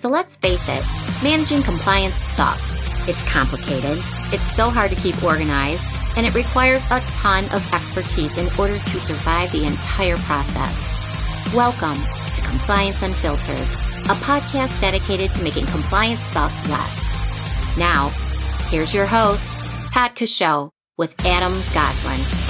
So let's face it, managing compliance sucks. It's complicated, it's so hard to keep organized, and it requires a ton of expertise in order to survive the entire process. Welcome to Compliance Unfiltered, a podcast dedicated to making compliance suck less. Now, here's your host, Todd Coshow with Adam Goslin.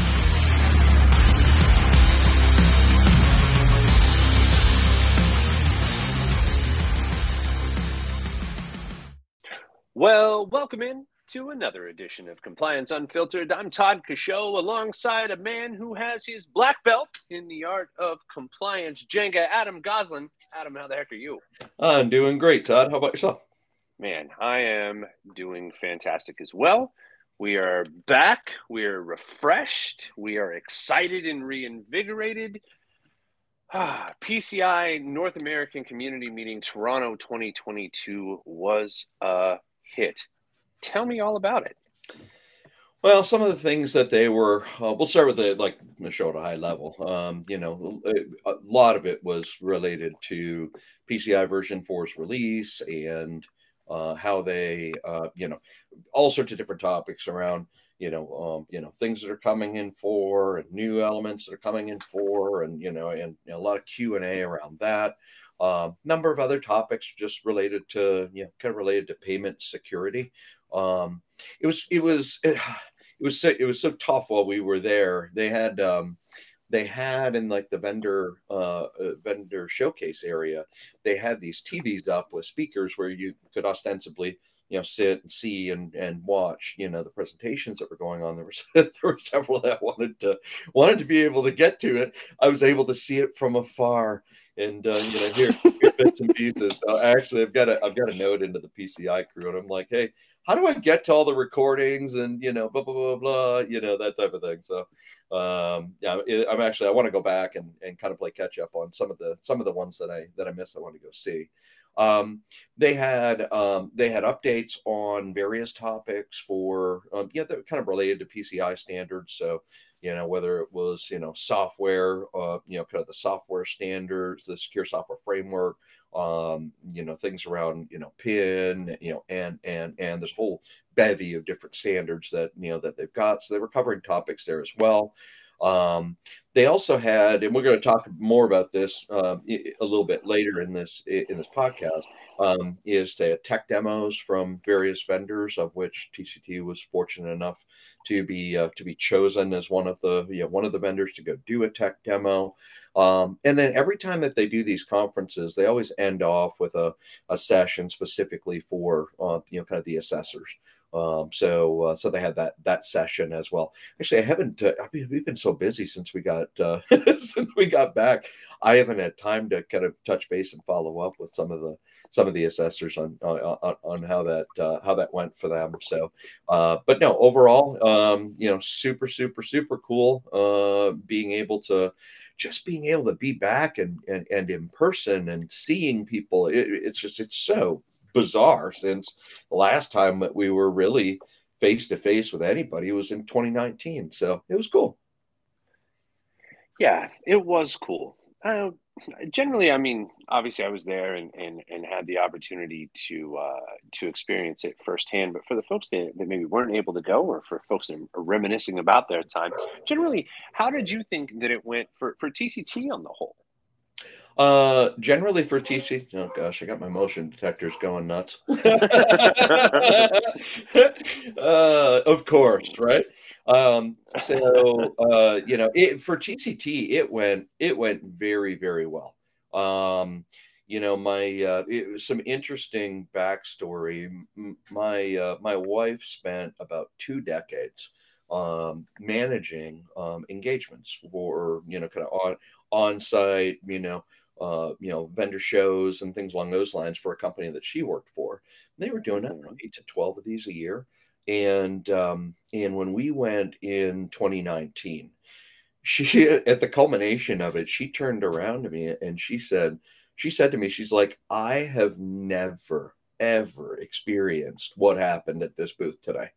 Well, welcome in to another edition of Compliance Unfiltered. I'm Todd Coshow alongside a man who has his black belt in the art of compliance, Jenga, Adam Goslin. Adam, how the heck are you? I'm doing great, Todd. How about yourself? Man, I am doing fantastic as well. We are back. We are refreshed. We are excited and reinvigorated. Ah, PCI North American Community Meeting Toronto 2022 was a hit. Tell me all about it. Well, some of the things that they were, uh, we'll start with the like a high level. Um, you know, a, a, lot of it was related to PCI version 4's release and uh, how they, uh, you know, all sorts of different topics around, you know, um, you know, things that are coming in for and new elements that are coming in for, and you know, and you know, a lot of Q and A around that. Um, number of other topics just related to you know kind of related to payment security. Um, it was it was it, it, was so, it was so tough while we were there. They had um, they had in like the vendor uh, uh, vendor showcase area, they had these TVs up with speakers where you could ostensibly you know sit and see and and watch you know the presentations that were going on. There were there were several that wanted to wanted to be able to get to it. I was able to see it from afar and uh, you know hear bits and pieces. So actually i've got a i've got a note into the pci crew and i'm like hey how do i get to all the recordings and you know blah blah blah blah you know that type of thing. So um yeah i'm actually i want to go back and and kind of play catch up on some of the some of the ones that i that i missed i want to go see um, they had um, they had updates on various topics for um, yeah that kind of related to PCI standards. So you know whether it was you know software, uh, you know kind of the software standards, the secure software framework, um, you know things around you know PIN, you know and and and this whole bevy of different standards that you know that they've got. So they were covering topics there as well. Um, they also had, and we're going to talk more about this um, a little bit later in this in this podcast. Um, is they had tech demos from various vendors, of which TCT was fortunate enough to be uh, to be chosen as one of the you know, one of the vendors to go do a tech demo. Um, and then every time that they do these conferences, they always end off with a, a session specifically for uh, you know kind of the assessors. Um, so uh, so they had that that session as well. Actually, I haven't. Uh, I mean, we've been so busy since we got uh, since we got back. I haven't had time to kind of touch base and follow up with some of the some of the assessors on on, on how that uh, how that went for them. So, uh, but no, overall, um, you know, super super super cool. Uh, being able to just being able to be back and and, and in person and seeing people, it, it's just it's so bizarre since the last time that we were really face to face with anybody was in 2019. So it was cool. Yeah, it was cool. Uh, generally, I mean, obviously, I was there and, and, and had the opportunity to uh, to experience it firsthand. But for the folks that, that maybe weren't able to go, or for folks that are reminiscing about their time, generally, how did you think that it went for, for TCT on the whole? Uh, generally for TC, oh gosh, I got my motion detectors going nuts. uh, of course, right? Um, so uh, you know, it, for TCT, it went it went very very well. Um, you know, my uh, it was some interesting backstory. My uh, my wife spent about two decades um, managing um, engagements for you know kind of on on site, you know uh, you know, vendor shows and things along those lines for a company that she worked for. They were doing mm-hmm. eight to twelve of these a year, and um, and when we went in 2019, she at the culmination of it, she turned around to me and she said, she said to me, she's like, I have never ever experienced what happened at this booth today.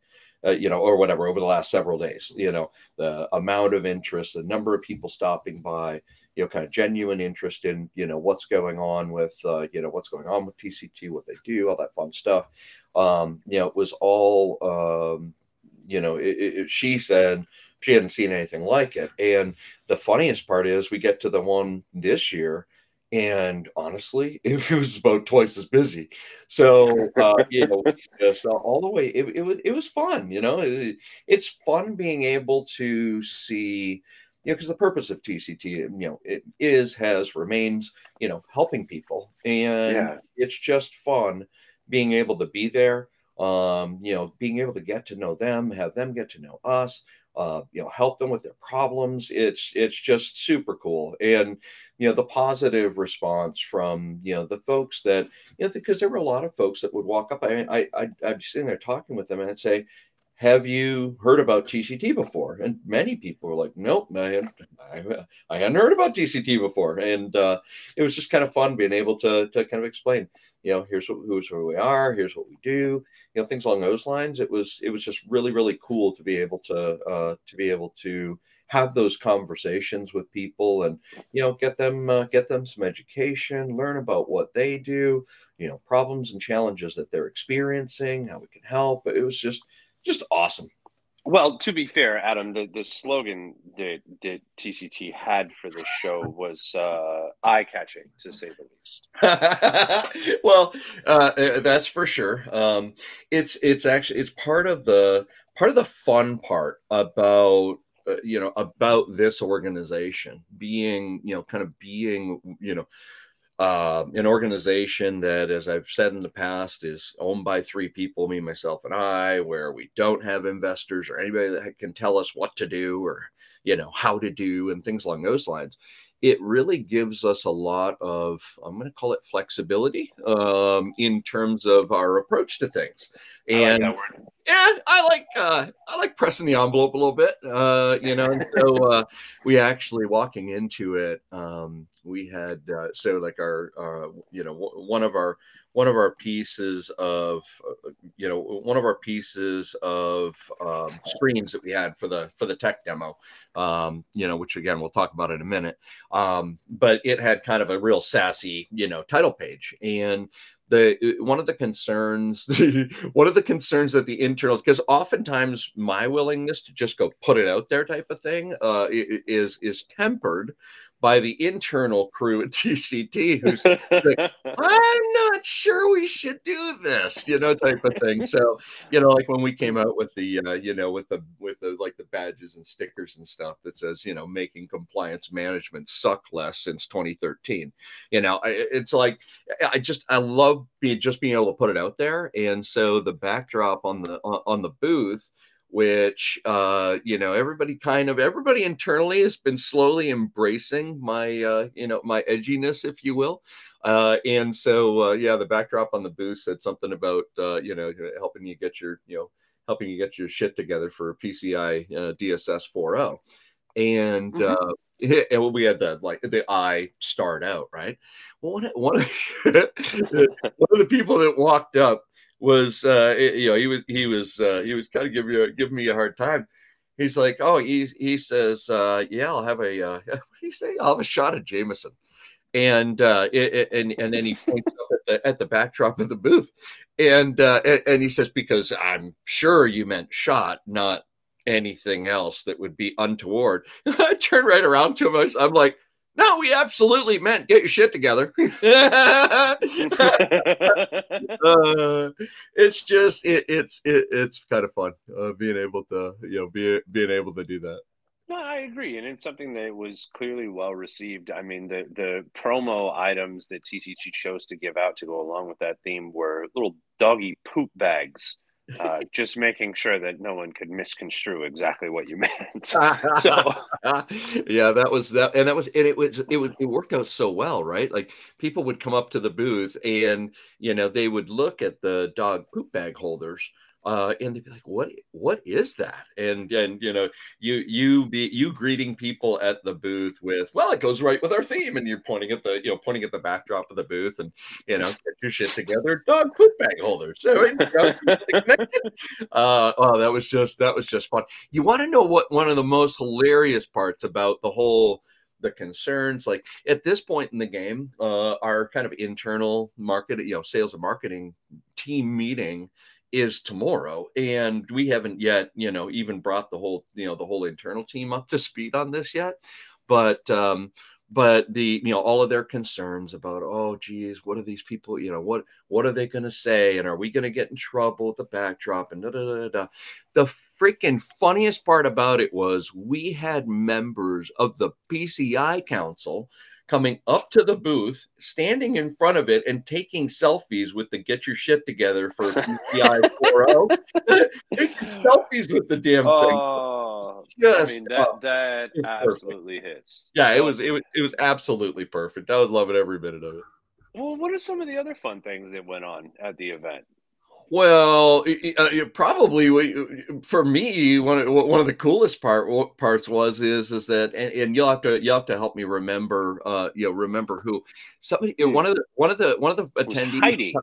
Uh, you know, or whatever over the last several days. You know, the amount of interest, the number of people stopping by, you know, kind of genuine interest in, you know, what's going on with, uh, you know, what's going on with TCT, what they do, all that fun stuff. Um, you know, it was all, um, you know, it, it, she said she hadn't seen anything like it. And the funniest part is we get to the one this year and honestly, it was about twice as busy. So uh, you know, just all the way, it, it was it was fun. You know, it, it's fun being able to see. You know, because the purpose of TCT, you know, it is, has, remains, you know, helping people, and yeah. it's just fun being able to be there. Um, you know, being able to get to know them, have them get to know us, uh, you know, help them with their problems. It's it's just super cool, and you know the positive response from you know the folks that you know because there were a lot of folks that would walk up. I I I I'd be sitting there talking with them and I'd say, "Have you heard about TCT before?" And many people were like, "Nope, I, I, I hadn't heard about TCT before," and uh, it was just kind of fun being able to to kind of explain you know here's who's who we are here's what we do you know things along those lines. It was it was just really really cool to be able to uh, to be able to have those conversations with people and you know get them uh, get them some education learn about what they do you know problems and challenges that they're experiencing how we can help. It was just just awesome well, to be fair, Adam, the, the slogan that, that TCT had for this show was uh, eye catching, to say the least. well, uh, uh, that's for sure. Um, it's it's actually it's part of the part of the fun part about uh, you know about this organization being you know kind of being you know uh, an organization that, as I've said in the past, is owned by three people, me, myself, and I, where we don't have investors or anybody that can tell us what to do or, you know, how to do and things along those lines. It really gives us a lot of, I'm going to call it flexibility um, in terms of our approach to things. And like yeah, I like uh, I like pressing the envelope a little bit, uh, you know. And so uh, we actually walking into it, um, we had uh, so like our uh, you know one of our one of our pieces of uh, you know one of our pieces of um, screens that we had for the for the tech demo um, you know which again we'll talk about in a minute um, but it had kind of a real sassy you know title page and the one of the concerns one of the concerns that the internals because oftentimes my willingness to just go put it out there type of thing uh, is is tempered by the internal crew at TCT who's like, I'm not sure we should do this, you know, type of thing. So, you know, like when we came out with the, uh, you know, with the, with the, like the badges and stickers and stuff that says, you know, making compliance management suck less since 2013, you know, it's like, I just, I love being, just being able to put it out there. And so the backdrop on the, on the booth, which uh, you know everybody kind of everybody internally has been slowly embracing my uh, you know my edginess, if you will. Uh, and so uh, yeah, the backdrop on the booth said something about uh, you know helping you get your you know helping you get your shit together for PCI uh, DSS 4.0. And mm-hmm. uh, and we had the like the eye start out right. Well, one one of, one of the people that walked up was uh, you know he was he was uh, he was kind of giving me a, giving me a hard time. He's like, oh, he he says, uh, yeah, I'll have a uh, what do you say? I'll have a shot of Jameson, and uh, it, and and then he points up at the at the backdrop of the booth, and uh, and, and he says because I'm sure you meant shot, not anything else that would be untoward. I turn right around to him. I'm like, no, we absolutely meant get your shit together. uh, it's just it, it's it, it's kind of fun uh, being able to you know be, being able to do that. No, I agree, and it's something that was clearly well received. I mean, the the promo items that TCT chose to give out to go along with that theme were little doggy poop bags uh, just making sure that no one could misconstrue exactly what you meant. so yeah, that was that, and that was, and it was, it would, it worked out so well, right? Like people would come up to the booth, and you know they would look at the dog poop bag holders uh, and they'd be like, "What? What is that?" And and you know, you you be you greeting people at the booth with, "Well, it goes right with our theme," and you're pointing at the you know pointing at the backdrop of the booth, and you know, get your shit together, dog poop bag holders. So, uh, oh, that was just that was just fun. You want to know what one of the most hilarious parts about the whole the concerns like at this point in the game uh our kind of internal market you know sales and marketing team meeting is tomorrow and we haven't yet you know even brought the whole you know the whole internal team up to speed on this yet but um but the you know all of their concerns about oh geez what are these people you know what what are they going to say and are we going to get in trouble with the backdrop and da, da, da, da. the freaking funniest part about it was we had members of the pci council coming up to the booth, standing in front of it, and taking selfies with the "Get Your Shit Together" for PCI 4.0. taking selfies with the damn thing. Oh, Just, I mean that oh, that absolutely perfect. hits. Yeah, it was it was it was absolutely perfect. I was loving every minute of it. Well, what are some of the other fun things that went on at the event? Well, uh, probably for me, one of, one of the coolest part parts was is is that, and, and you'll have to you'll have to help me remember, uh, you know, remember who somebody hmm. one of the one of the one of the attendees, Heidi,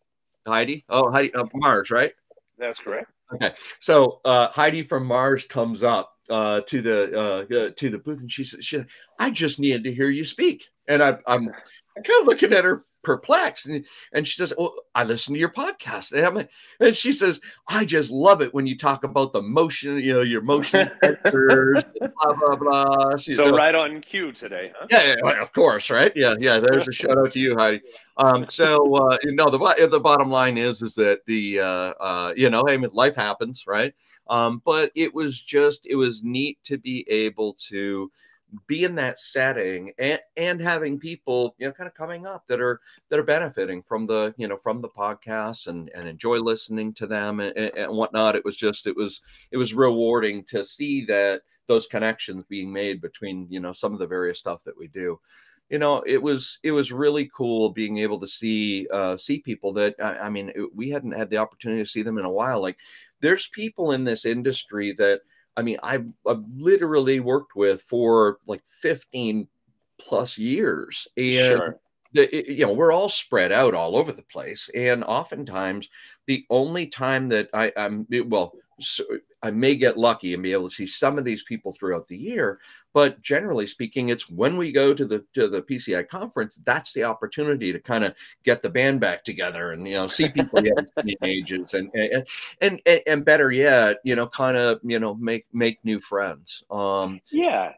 Heidi, oh Heidi uh, Mars, right? That's correct. Okay, so uh, Heidi from Mars comes up uh, to the uh, uh, to the booth, and she says, she, "I just needed to hear you speak," and I, I'm I'm kind of looking at her perplexed. And, and she says, Well, I listen to your podcast. And, and she says, I just love it when you talk about the motion, you know, your motion sensors, blah, blah, blah. She, so, right on cue today, huh? Yeah, yeah, of course, right? Yeah, yeah. There's a shout out to you, Heidi. Um, so, uh, you know, the, the bottom line is, is that the, uh, uh, you know, I mean, life happens, right? Um, but it was just, it was neat to be able to, be in that setting and, and having people you know kind of coming up that are that are benefiting from the you know from the podcasts and and enjoy listening to them and, and whatnot. It was just it was it was rewarding to see that those connections being made between you know some of the various stuff that we do. You know it was it was really cool being able to see uh see people that i, I mean it, we hadn't had the opportunity to see them in a while. Like there's people in this industry that I mean, I've, I've literally worked with for like 15 plus years. And sure. the, you know, we're all spread out all over the place. And oftentimes the only time that I, I'm, well, so I may get lucky and be able to see some of these people throughout the year, but generally speaking, it's when we go to the to the PCI conference that's the opportunity to kind of get the band back together and you know see people you haven't seen ages and and, and and and better yet, you know, kind of you know make make new friends. Um, yeah,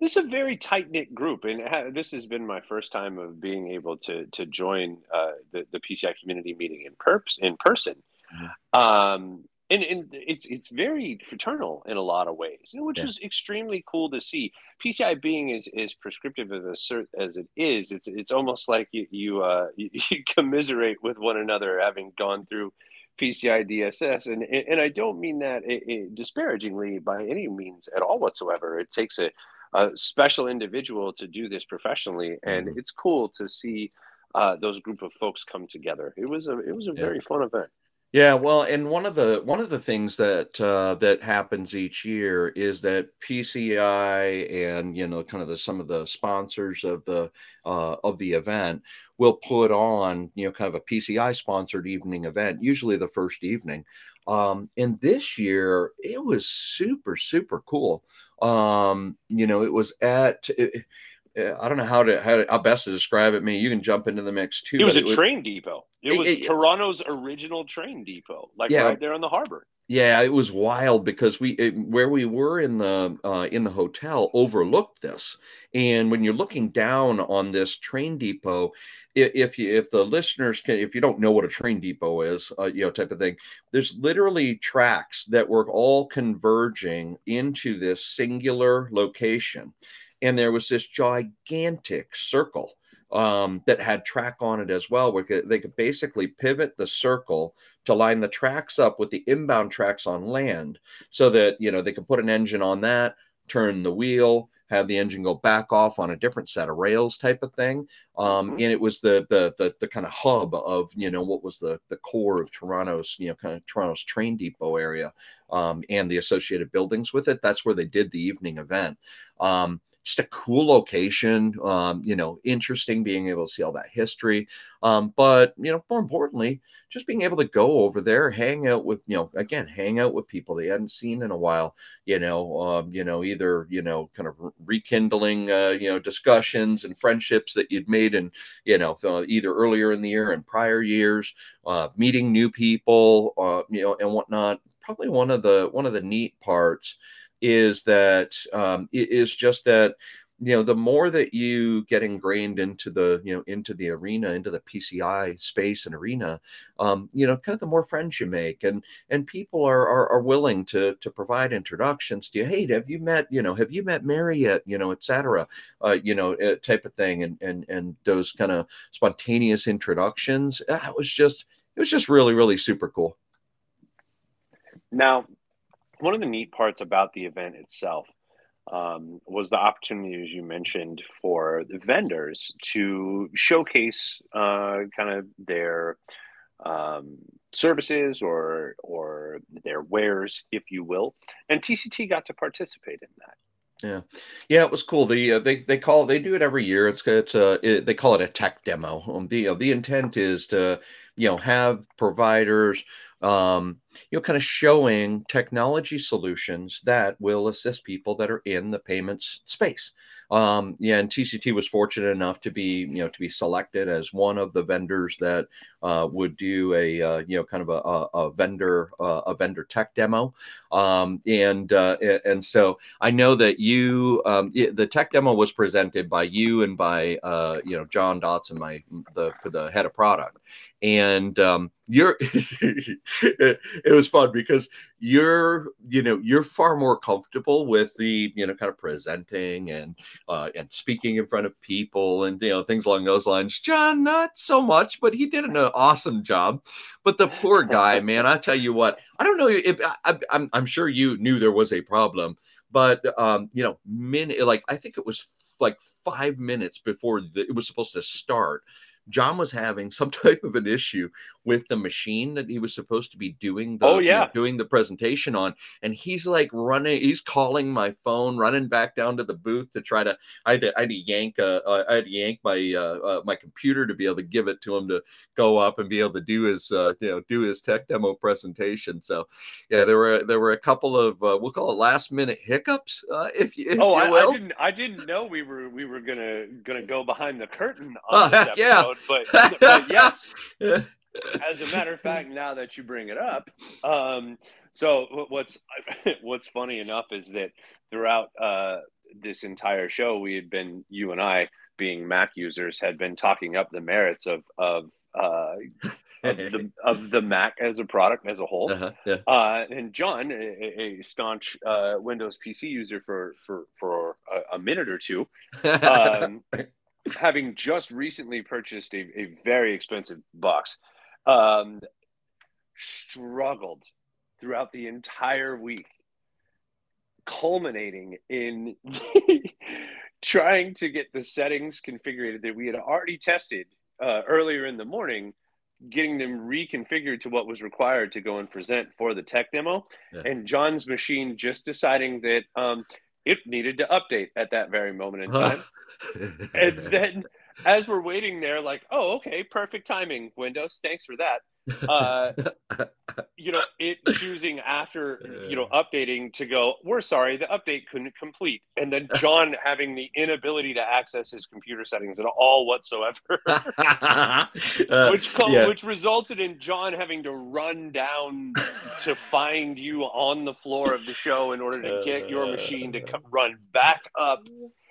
this is a very tight knit group, and this has been my first time of being able to to join uh, the the PCI community meeting in perps in person. Mm-hmm. Um, and and it's it's very fraternal in a lot of ways, which yeah. is extremely cool to see. PCI being as, as prescriptive as a, as it is, it's it's almost like you you, uh, you, you commiserate with one another having gone through PCI DSS, and and I don't mean that it, it disparagingly by any means at all whatsoever. It takes a, a special individual to do this professionally, and mm-hmm. it's cool to see uh, those group of folks come together. It was a it was a yeah. very fun event. Yeah, well, and one of the one of the things that uh, that happens each year is that PCI and you know kind of the some of the sponsors of the uh, of the event will put on you know kind of a PCI sponsored evening event, usually the first evening. Um, and this year it was super super cool. Um, you know, it was at. It, I don't know how to how, to, how best to describe it. Me, you can jump into the mix too. It was a it train was, depot. It was it, Toronto's original train depot, like yeah, right there on the harbor. Yeah, it was wild because we it, where we were in the uh, in the hotel overlooked this, and when you're looking down on this train depot, if you if the listeners can if you don't know what a train depot is, uh, you know type of thing, there's literally tracks that were all converging into this singular location and there was this gigantic circle um, that had track on it as well, where they could basically pivot the circle to line the tracks up with the inbound tracks on land, so that you know they could put an engine on that, turn the wheel, have the engine go back off on a different set of rails type of thing. Um, mm-hmm. And it was the the the, the kind of hub of you know what was the the core of Toronto's you know kind of Toronto's train depot area um, and the associated buildings with it. That's where they did the evening event. Um, just a cool location, um, you know, interesting being able to see all that history. Um, but, you know, more importantly, just being able to go over there, hang out with, you know, again, hang out with people they hadn't seen in a while, you know, um, you know, either, you know, kind of rekindling, uh, you know, discussions and friendships that you'd made in, you know, uh, either earlier in the year and prior years, uh, meeting new people, uh, you know, and whatnot. Probably one of the, one of the neat parts is that um, is just that you know the more that you get ingrained into the you know into the arena into the pci space and arena um, you know kind of the more friends you make. And and people are, are are, willing to to provide introductions to you. Hey have you met you know have you met mary yet? you know etc uh, you know uh, type of thing. And and and those kind of spontaneous introductions that was just it was just really really super cool. Now one of the neat parts about the event itself um, was the opportunity, as you mentioned, for the vendors to showcase uh, kind of their um, services or or their wares, if you will. And TCT got to participate in that. Yeah, yeah, it was cool. The uh, they they call they do it every year. It's it's uh, it, they call it a tech demo. Um, the uh, the intent is to you know have providers um, you know, kind of showing technology solutions that will assist people that are in the payments space. Um, yeah, and TCT was fortunate enough to be, you know, to be selected as one of the vendors that uh, would do a, uh, you know, kind of a, a, a vendor, uh, a vendor tech demo. Um, and uh, and so I know that you, um, it, the tech demo was presented by you and by, uh, you know, John Dotson, my the the head of product, and um, you're it, it was fun because you're you know you're far more comfortable with the you know kind of presenting and uh, and speaking in front of people and you know things along those lines. John not so much but he did an awesome job. But the poor guy man i tell you what i don't know if I, I'm, I'm sure you knew there was a problem but um you know min like i think it was like five minutes before the, it was supposed to start John was having some type of an issue with the machine that he was supposed to be doing the oh, yeah. You know, doing the presentation on and he's like running he's calling my phone running back down to the booth to try to I had to, I had to yank uh, uh I had to yank my uh, uh, my computer to be able to give it to him to go up and be able to do his uh, you know do his tech demo presentation. So yeah there were there were a couple of uh, we'll call it last minute hiccups if you if oh you I, I, didn't I didn't know we were we were gonna gonna go behind the curtain on this episode. yeah but, but yes, as a matter of fact, now that you bring it up, um, so what's what's funny enough is that throughout uh, this entire show, we had been you and I, being Mac users, had been talking up the merits of of uh, of, the, of the Mac as a product as a whole. Uh-huh, yeah. uh, and John, a, a staunch uh, Windows PC user for for for a, a minute or two, um, having just recently purchased a, a very expensive box, um, struggled throughout the entire week, culminating in trying to get the settings configured that we had already tested uh, earlier in the morning getting them reconfigured to what was required to go and present for the tech demo yeah. and john's machine just deciding that um, it needed to update at that very moment in time. and then as we're waiting there, like, oh, okay, perfect timing, Windows. Thanks for that uh, you know, it choosing after, you know, updating to go, we're sorry, the update couldn't complete. And then John having the inability to access his computer settings at all whatsoever, uh, which, yeah. which resulted in John having to run down to find you on the floor of the show in order to get your machine to run back up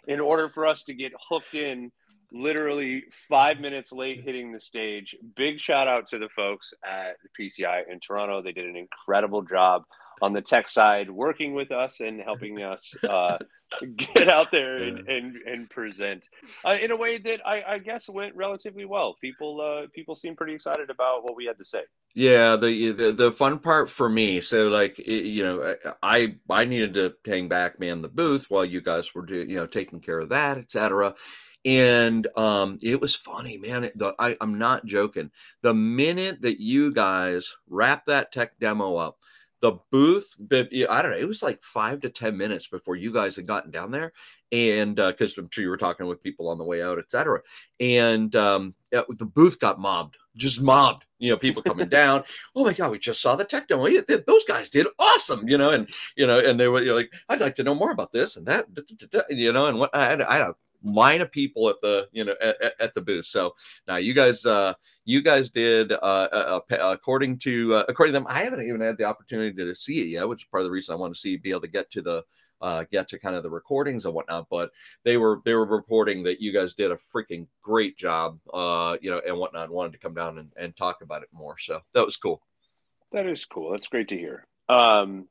in order for us to get hooked in literally five minutes late hitting the stage. Big shout out to the folks at PCI in Toronto. They did an incredible job on the tech side, working with us and helping us uh, get out there and and, and present uh, in a way that I, I, guess went relatively well. People uh, people seem pretty excited about what we had to say. Yeah, the, the the fun part for me. So like you know, I I needed to hang back, man, the booth while you guys were do, you know taking care of that, etc. And um, it was funny, man. The, I, I'm not joking. The minute that you guys wrap that tech demo up, the booth i don't know it was like five to ten minutes before you guys had gotten down there and because uh, i'm sure you were talking with people on the way out etc and um, the booth got mobbed just mobbed you know people coming down oh my god we just saw the tech demo those guys did awesome you know and you know and they were you know, like i'd like to know more about this and that you know and what i I line of people at the you know at, at the booth. So now you guys uh you guys did uh, according to uh, according to them i haven't even had the opportunity to see it yet which is part of the reason i want to see be able to get to the uh, get to kind of the recordings and whatnot but they were they were reporting that you guys did a freaking great job uh you know and whatnot And wanted to come down and, and talk about it more. So that was cool. That is cool. That's great to hear. Um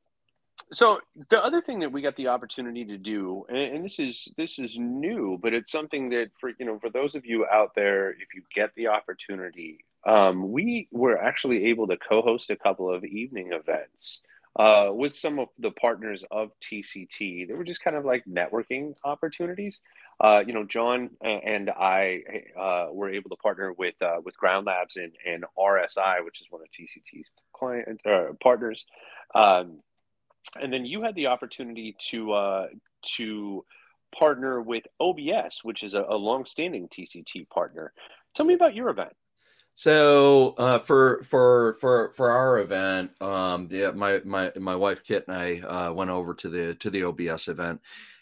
so the other thing that we got the opportunity to do and, and, this is this is new but it's something that for you know for those of you out there if you get the opportunity um, we were actually able to co-host a couple of evening events uh, with some of the partners of tct they were just kind of like networking opportunities. Uh, you know john and i uh, were able to partner with uh, with ground labs and, and rsi which is one of tct's client uh, partners. Um, and then you had the opportunity to uh, to partner with OBS, which is a, a long-standing TCT partner. Tell me about your event. So uh, for for for for our event, um, yeah, my my my wife Kit and I uh, went over to the to the OBS event,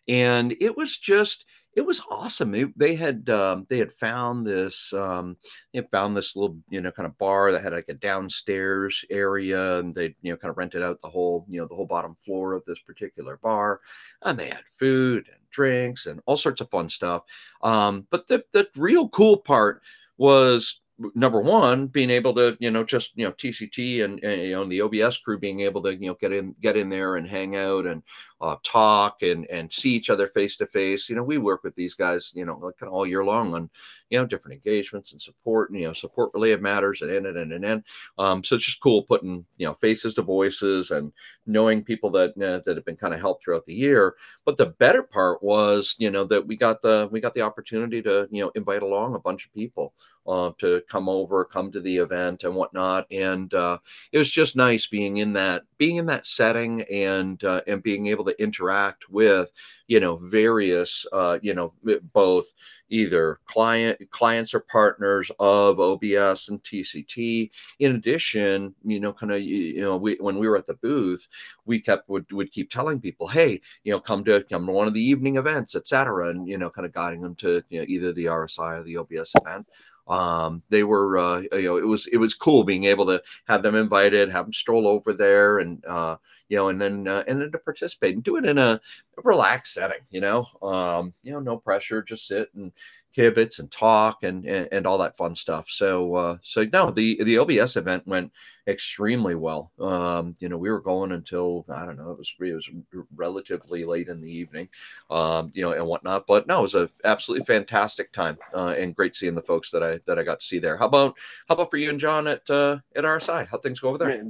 and it was just it was awesome. It, they had um, they had found this um, they found this little you know kind of bar that had like a downstairs area, and they you know kind of rented out the whole you know the whole bottom floor of this particular bar, and they had food and drinks and all sorts of fun stuff. Um, but the the real cool part was number one being able to you know just you know tct and, and, you know the obs crew being able to you know get in get in there and hang out and uh, talk and and see each other face to face you know we work with these guys you know like all year long on you know different engagements and support and, you know support related matters and and and and and um so it's just cool putting you know faces to voices and knowing people that uh, that have been kind of helped throughout the year. But the better part was you know that we got the we got the opportunity to you know invite along a bunch of people uh, to come over, come to the event and whatnot. And uh, it was just nice being in that being in that setting and uh, and being able to interact with you know various uh, you know both either client clients or partners of OBS and TCT. In addition, you know, kind of you know, we when we were at the booth, we kept would would keep telling people, hey, you know, come to come to one of the evening events, etc., and you know, kind of guiding them to you know, either the RSI or the OBS event um, they were uh, you know it was it was cool being able to have them invited have them stroll over there and uh, you know and then uh, and then to participate and do it in a, relaxed setting you know? Um, you know no pressure just sit and kibitz and talk and, and, and all that fun stuff. So uh, so no, the the OBS event went extremely well. Um, you know, we were going until I don't know, it was it was relatively late in the evening, um, you know, and whatnot. But no, it was a absolutely fantastic time uh, and great seeing the folks that I that I got to see there. How about how about for you and John at uh, at RSI? How things go over there?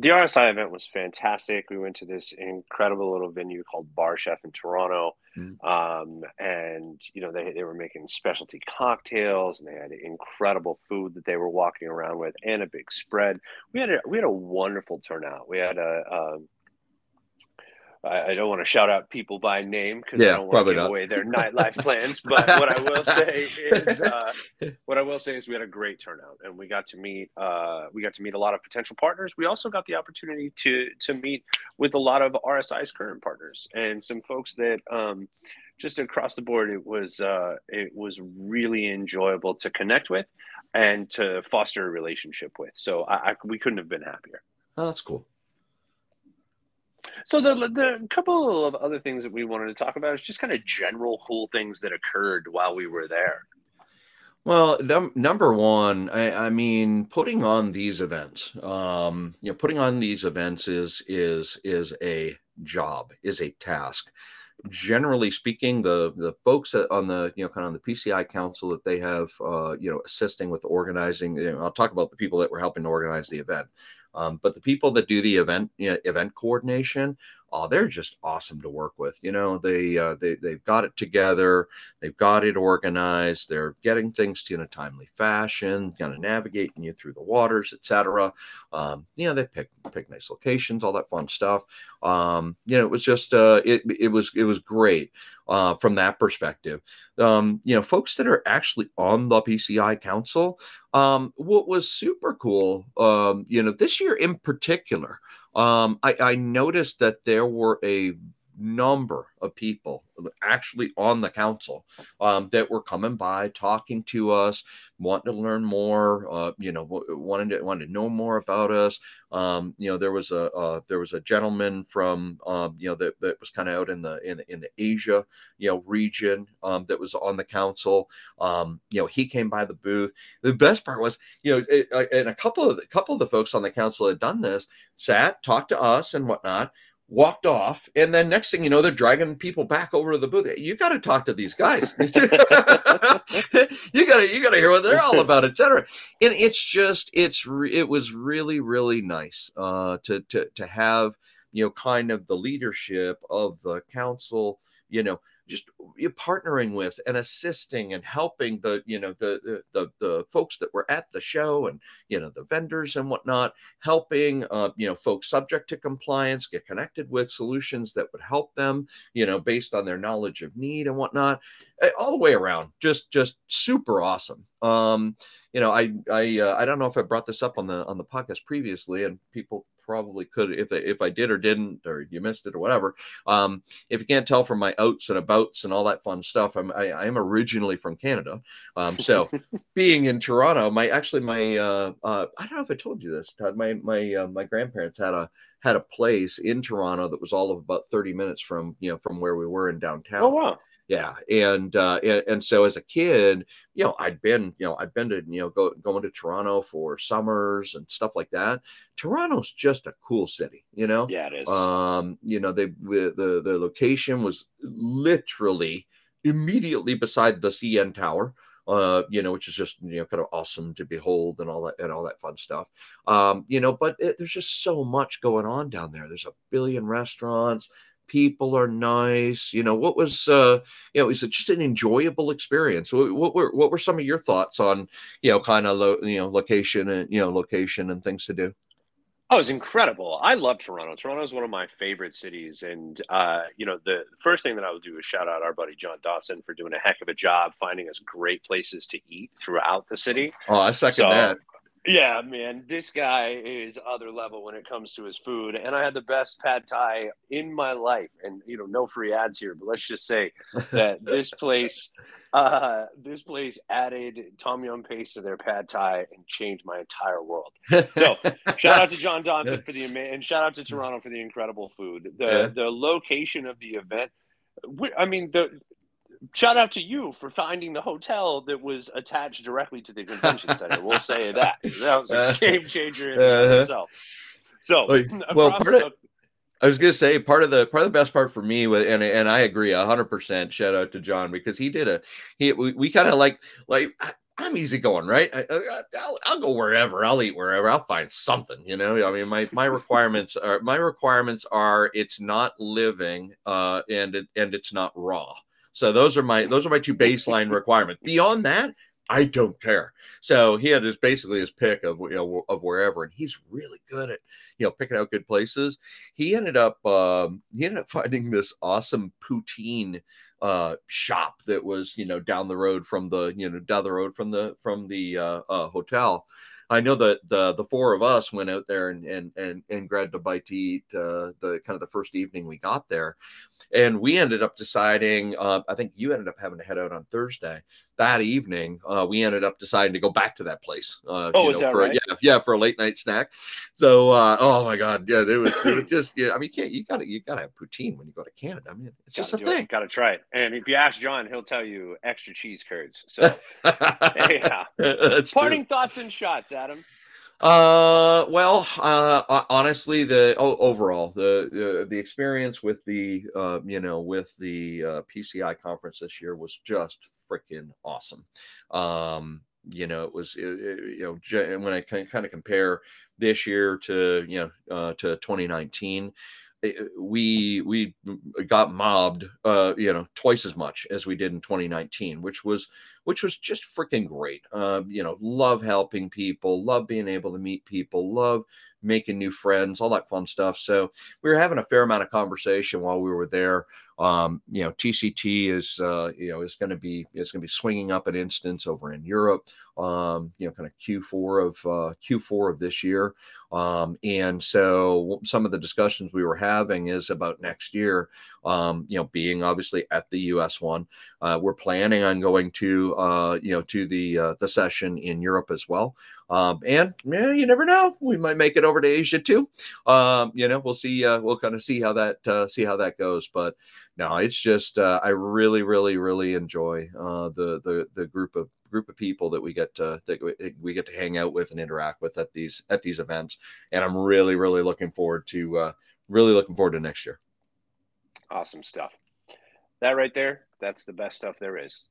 The RSI event was fantastic. We went to this incredible little venue called Bar Chef in Toronto. Mm. Um, and, you know, they, they were making specialty cocktails and they had incredible food that they were walking around with and a big spread. We had a, we had a wonderful turnout. We had a, um, I, I don't want to shout out people by name because yeah, I don't want to give not. away their nightlife plans. But what I will say is, uh, what I will say is, we had a great turnout, and we got to meet, uh, we got to meet a lot of potential partners. We also got the opportunity to to meet with a lot of RSI's current partners and some folks that. Um, just across the board, it was uh, it was really enjoyable to connect with and to foster a relationship with. So I, I we couldn't have been happier. Oh, that's cool. So the the couple of other things that we wanted to talk about is just kind of general cool things that occurred while we were there. Well, num- number one, I, I, mean, putting on these events, um, you know, putting on these events is is is a job, is a task. Generally speaking, the the folks on the you know kind of on the PCI council that they have, uh, you know, assisting with organizing. You know, I'll talk about the people that were helping to organize the event. Um, but the people that do the event you know, event coordination oh, they're just awesome to work with. You know, they uh, they they've got it together, they've got it organized, they're getting things to you in a timely fashion, kind of navigating you through the waters, etc. Um, you know, they pick pick nice locations, all that fun stuff. Um, you know, it was just uh, it it was it was great uh, from that perspective. Um, you know, folks that are actually on the PCI Council, um, what was super cool, um, you know, this year in particular, um, I, I noticed that there were a number of people actually on the council um, that were coming by, talking to us, wanting to learn more. Uh, you know, wanting to wanting to know more about us. Um, you know, there was a uh, there was a gentleman from um, you know that, that was kind of out in the in in the Asia you know region um, that was on the council. Um, you know, he came by the booth. The best part was you know, it, and a couple of the, couple of the folks on the council had done this, sat, talked to us and whatnot walked off and then next thing you know they're dragging people back over to the booth. You got to talk to these guys. You got to you got to hear what they're all about etc and it's just it's it was really really nice uh to to to have you know kind of the leadership of the council you know just you partnering with and assisting and helping the you know the, the the folks that were at the show and you know the vendors and whatnot helping uh, you know folks subject to compliance get connected with solutions that would help them you know based on their knowledge of need and whatnot. All the way around just just super awesome. Um you know i i uh, i don't know if i brought this up on the on the podcast previously and people probably could if if I did or didn't or you missed it or whatever. Um, if you can't tell from my outs and abouts and all that fun stuff, I'm I, I am originally from Canada. Um, so being in Toronto, my actually my uh, uh, I don't know if I told you this, Todd. My my uh, my grandparents had a had a place in Toronto that was all of about 30 minutes from you know from where we were in downtown. Oh wow yeah and uh and, so as a kid you know i'd been you know i'd been to you know go, going to toronto for summers and stuff like that toronto's just a cool city you know yeah it is um you know they the the location was literally immediately beside the cn tower uh, you know, which is just you know kind of awesome to behold and all that and all that fun stuff. Um, you know, but it, there's just so much going on down there. There's a billion restaurants people are nice you know what was uh you know was it just an enjoyable experience what, what were what were some of your thoughts on you know kind of lo- you know location and you know location and things to do Oh, it was incredible. I love Toronto. Toronto is one of my favorite cities. And, uh, you know, the first thing that I would do is shout out our buddy John Dawson for doing a heck of a job finding us great places to eat throughout the city. Oh, I second so, that. Yeah, man, this guy is other level when it comes to his food. And I had the best pad thai in my life. And you know, no free ads here, but let's just say that this place, uh, this place added tom yum paste to their pad thai and changed my entire world. So shout out to John Johnson for the and shout out to Toronto for the incredible food. The yeah. the location of the event. I mean, the shout out to you for finding the hotel that was attached directly to the convention center. We'll say that that was a uh, game changer in uh, itself. So, well, part of, I was gonna say part of the part of the best part for me was, and and I agree hundred percent. Shout out to John because he did a he we, we kind of like like. I, I'm easy going, right? I, will I'll go wherever. I'll eat wherever. I'll find something. You know, I mean, my my requirements are my requirements are it's not living, uh, and it and it's not raw. So those are my those are my two baseline requirements. Beyond that, I don't care. So he had his basically his pick of you know of wherever, and he's really good at you know picking out good places. He ended up um, he ended up finding this awesome poutine uh, shop that was you know down the road from the you know down the road from the from the uh, uh, hotel. I know that the the four of us went out there and and and, and grabbed a bite to eat uh, the kind of the first evening we got there. And we ended up deciding uh, i think you ended up having to head out on thursday that evening, uh, we ended up deciding to go back to that place. Uh, Oh, you is that for, right? Yeah, yeah, for a late night snack. So, uh, oh my god, yeah, it was, it was just, yeah. I mean, you can't, you gotta, you gotta have poutine when you go to Canada. I mean, it's just a Gotta do it. thing. Gotta try it. And if you ask John, he'll tell you extra cheese curds. So yeah. That's true. Parting thoughts and shots, Adam. Uh, well, uh, honestly, the o- overall the uh, the experience with the uh, you know with the uh, PCI conference this year was just freaking awesome. Um, you know, it was it, it- you know when I kind of compare this year to you know uh, to 2019. it- We we got mobbed, uh, you know, twice as much as we did in 2019, which was which was just freaking great. Um, you know, love helping people, love being able to meet people, love making new friends, all that fun stuff. So we were having a fair amount of conversation while we were there. Um, you know, TCT is uh, you know is going to be is going to be swinging up an instance over in Europe. Um, you know, kind of Q4 of uh, Q4 of this year. Um, and so some of the discussions we were having is about next year. Um, you know, being obviously at the US one. Uh, we're planning on going to uh, you know to the uh, the session in Europe as well. Um, and yeah, you never know, we might make it over to Asia too. Um, you know, we'll see. Uh, we'll kind of see how that uh, see how that goes. But no, it's just uh, I really, really, really enjoy uh, the the the group of group of people that we get to, that we- get to hang out with and interact with at these at these events. And I'm really, really looking forward to uh, really looking forward to next year. Awesome stuff. That right there, that's the best stuff there is.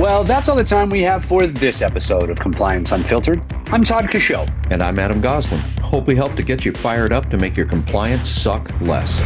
Well, that's all the time we have for this episode of Compliance Unfiltered. I'm Todd Coshow. And I'm Adam Goslin. Hope we helped to get you fired up to make your compliance suck less.